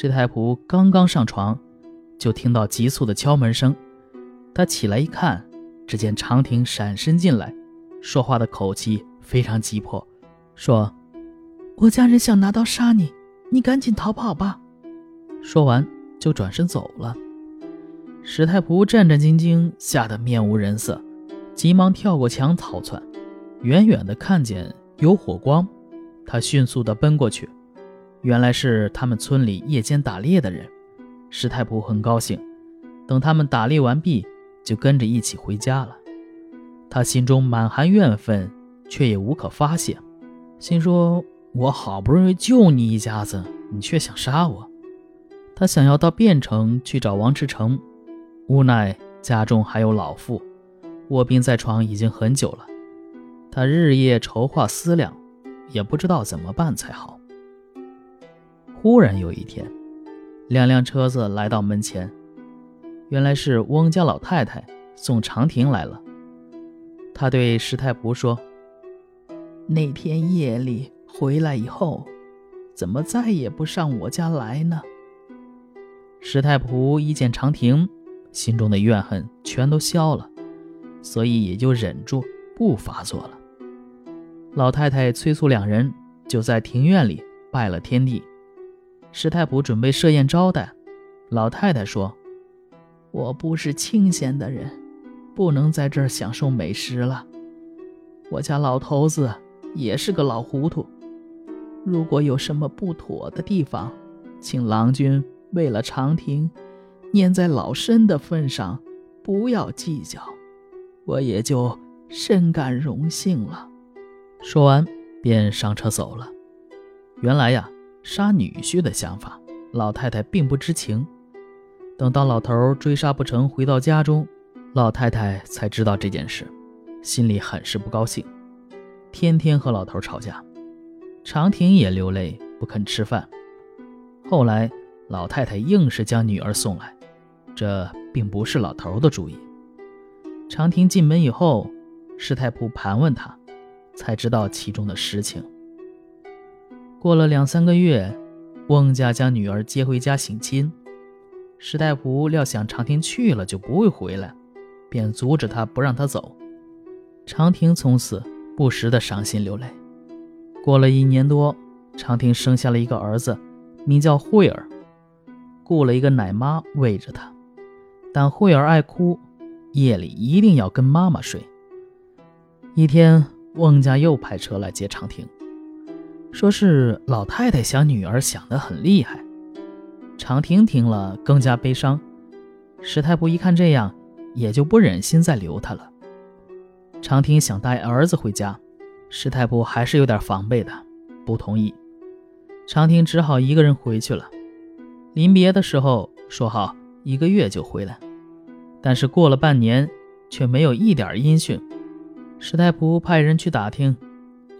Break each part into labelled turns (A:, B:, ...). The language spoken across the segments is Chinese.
A: 石太仆刚刚上床，就听到急促的敲门声。他起来一看，只见长亭闪身进来，说话的口气非常急迫，说：“
B: 我家人想拿刀杀你，你赶紧逃跑吧。”
A: 说完就转身走了。史太仆战战兢兢，吓得面无人色，急忙跳过墙逃窜。远远的看见有火光，他迅速的奔过去。原来是他们村里夜间打猎的人，石太仆很高兴。等他们打猎完毕，就跟着一起回家了。他心中满含怨愤，却也无可发泄，心说：“我好不容易救你一家子，你却想杀我。”他想要到汴城去找王志成，无奈家中还有老父，卧病在床已经很久了。他日夜筹划思量，也不知道怎么办才好。忽然有一天，两辆车子来到门前，原来是翁家老太太送长亭来了。他对石太仆说：“
B: 那天夜里回来以后，怎么再也不上我家来呢？”
A: 石太仆一见长亭，心中的怨恨全都消了，所以也就忍住不发作了。老太太催促两人，就在庭院里拜了天地。石太仆准备设宴招待，老太太说：“
B: 我不是清闲的人，不能在这儿享受美食了。我家老头子也是个老糊涂，如果有什么不妥的地方，请郎君为了长亭，念在老身的份上，不要计较，我也就深感荣幸了。”
A: 说完，便上车走了。原来呀。杀女婿的想法，老太太并不知情。等到老头追杀不成，回到家中，老太太才知道这件事，心里很是不高兴，天天和老头吵架。长亭也流泪不肯吃饭。后来老太太硬是将女儿送来，这并不是老头的主意。长亭进门以后，师太仆盘问他，才知道其中的实情。过了两三个月，翁家将女儿接回家省亲。石太仆料想长亭去了就不会回来，便阻止他不让他走。长亭从此不时的伤心流泪。过了一年多，长亭生下了一个儿子，名叫慧儿，雇了一个奶妈喂着他。但慧儿爱哭，夜里一定要跟妈妈睡。一天，翁家又派车来接长亭。说是老太太想女儿想得很厉害，长亭听了更加悲伤。石太仆一看这样，也就不忍心再留他了。长亭想带儿子回家，石太仆还是有点防备的，不同意。长亭只好一个人回去了。临别的时候说好一个月就回来，但是过了半年，却没有一点音讯。石太仆派人去打听。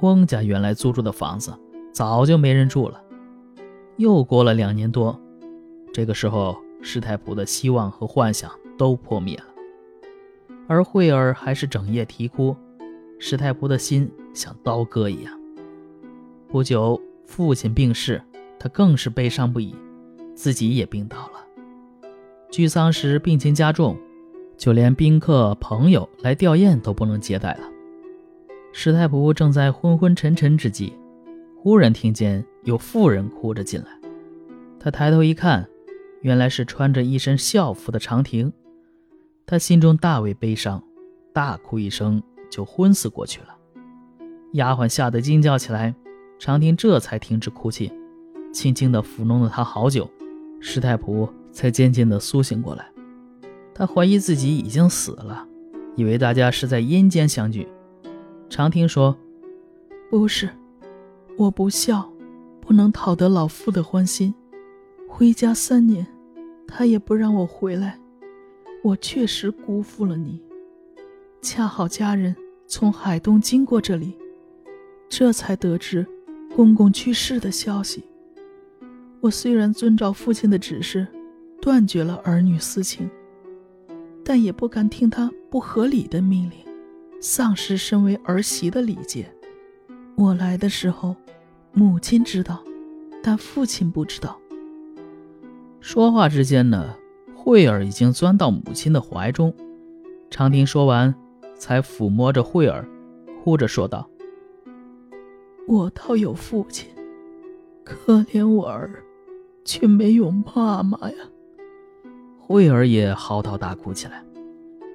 A: 翁家原来租住的房子早就没人住了。又过了两年多，这个时候石太仆的希望和幻想都破灭了，而慧儿还是整夜啼哭，石太仆的心像刀割一样。不久，父亲病逝，他更是悲伤不已，自己也病倒了。聚丧时病情加重，就连宾客朋友来吊唁都不能接待了。石太仆正在昏昏沉沉之际，忽然听见有妇人哭着进来。他抬头一看，原来是穿着一身孝服的长亭。他心中大为悲伤，大哭一声就昏死过去了。丫鬟吓得惊叫起来，长亭这才停止哭泣，轻轻地抚弄了他好久，石太仆才渐渐地苏醒过来。他怀疑自己已经死了，以为大家是在阴间相聚。常听说：“
B: 不是，我不孝，不能讨得老父的欢心。回家三年，他也不让我回来，我确实辜负了你。恰好家人从海东经过这里，这才得知公公去世的消息。我虽然遵照父亲的指示，断绝了儿女私情，但也不敢听他不合理的命令。”丧失身为儿媳的礼节。我来的时候，母亲知道，但父亲不知道。
A: 说话之间呢，慧儿已经钻到母亲的怀中。长亭说完，才抚摸着慧儿，哭着说道：“
B: 我倒有父亲，可怜我儿，却没有妈妈呀。”
A: 慧儿也嚎啕大哭起来，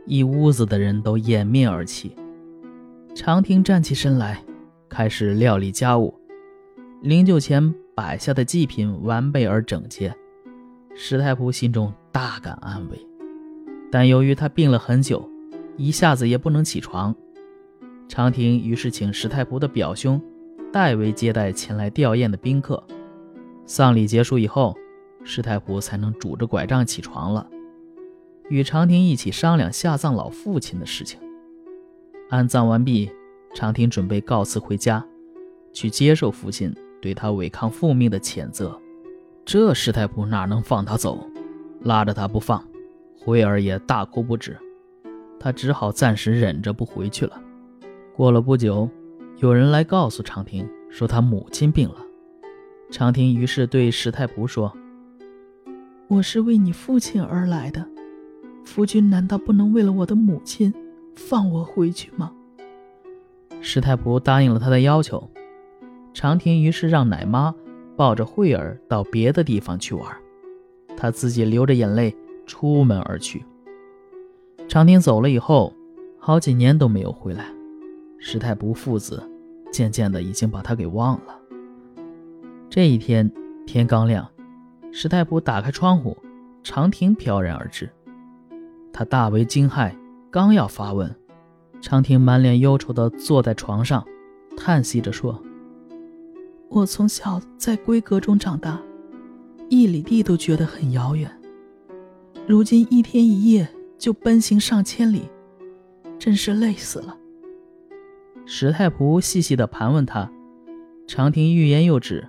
A: 一屋子的人都掩面而泣。长亭站起身来，开始料理家务。灵柩前摆下的祭品完备而整洁，石太仆心中大感安慰。但由于他病了很久，一下子也不能起床。长亭于是请石太仆的表兄代为接待前来吊唁的宾客。丧礼结束以后，石太仆才能拄着拐杖起床了，与长亭一起商量下葬老父亲的事情。安葬完毕，长亭准备告辞回家，去接受父亲对他违抗父命的谴责。这石太仆哪能放他走，拉着他不放。辉儿也大哭不止，他只好暂时忍着不回去了。过了不久，有人来告诉长亭说他母亲病了。长亭于是对石太仆说：“
B: 我是为你父亲而来的，夫君难道不能为了我的母亲放我回去吗？”
A: 石太仆答应了他的要求。长亭于是让奶妈抱着慧儿到别的地方去玩，他自己流着眼泪。出门而去。长亭走了以后，好几年都没有回来。石太仆父子渐渐的已经把他给忘了。这一天天刚亮，石太仆打开窗户，长亭飘然而至。他大为惊骇，刚要发问，长亭满脸忧愁的坐在床上，叹息着说：“
B: 我从小在闺阁中长大，一里地都觉得很遥远。”如今一天一夜就奔行上千里，真是累死了。
A: 石太仆细细的盘问他，长亭欲言又止。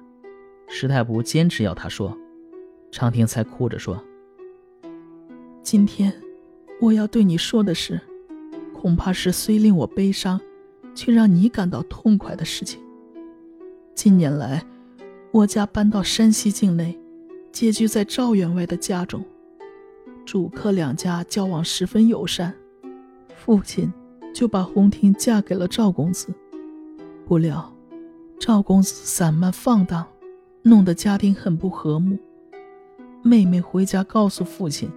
A: 石太仆坚持要他说，长亭才哭着说：“
B: 今天我要对你说的是，恐怕是虽令我悲伤，却让你感到痛快的事情。近年来，我家搬到山西境内，借居在赵员外的家中。”主客两家交往十分友善，父亲就把红婷嫁给了赵公子。不料，赵公子散漫放荡，弄得家庭很不和睦。妹妹回家告诉父亲，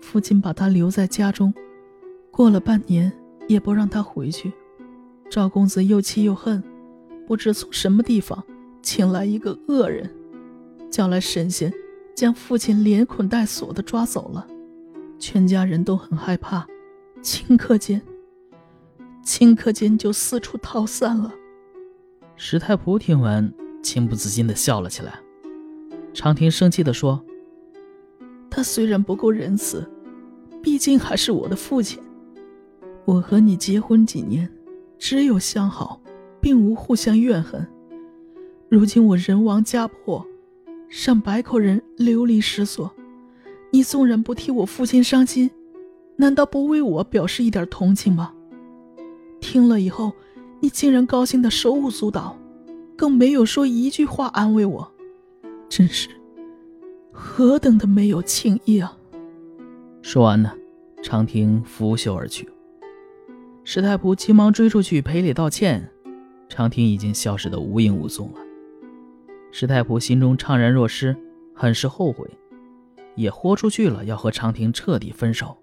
B: 父亲把她留在家中，过了半年也不让她回去。赵公子又气又恨，不知从什么地方请来一个恶人，叫来神仙，将父亲连捆带锁的抓走了。全家人都很害怕，顷刻间，顷刻间就四处逃散了。
A: 石太仆听完，情不自禁地笑了起来。长亭生气地说：“
B: 他虽然不够仁慈，毕竟还是我的父亲。我和你结婚几年，只有相好，并无互相怨恨。如今我人亡家破，上百口人流离失所。”你纵然不替我父亲伤心，难道不为我表示一点同情吗？听了以后，你竟然高兴的手舞足蹈，更没有说一句话安慰我，真是何等的没有情义啊！
A: 说完呢，长亭拂袖而去。石太仆急忙追出去赔礼道歉，长亭已经消失的无影无踪了。石太仆心中怅然若失，很是后悔。也豁出去了，要和长亭彻底分手。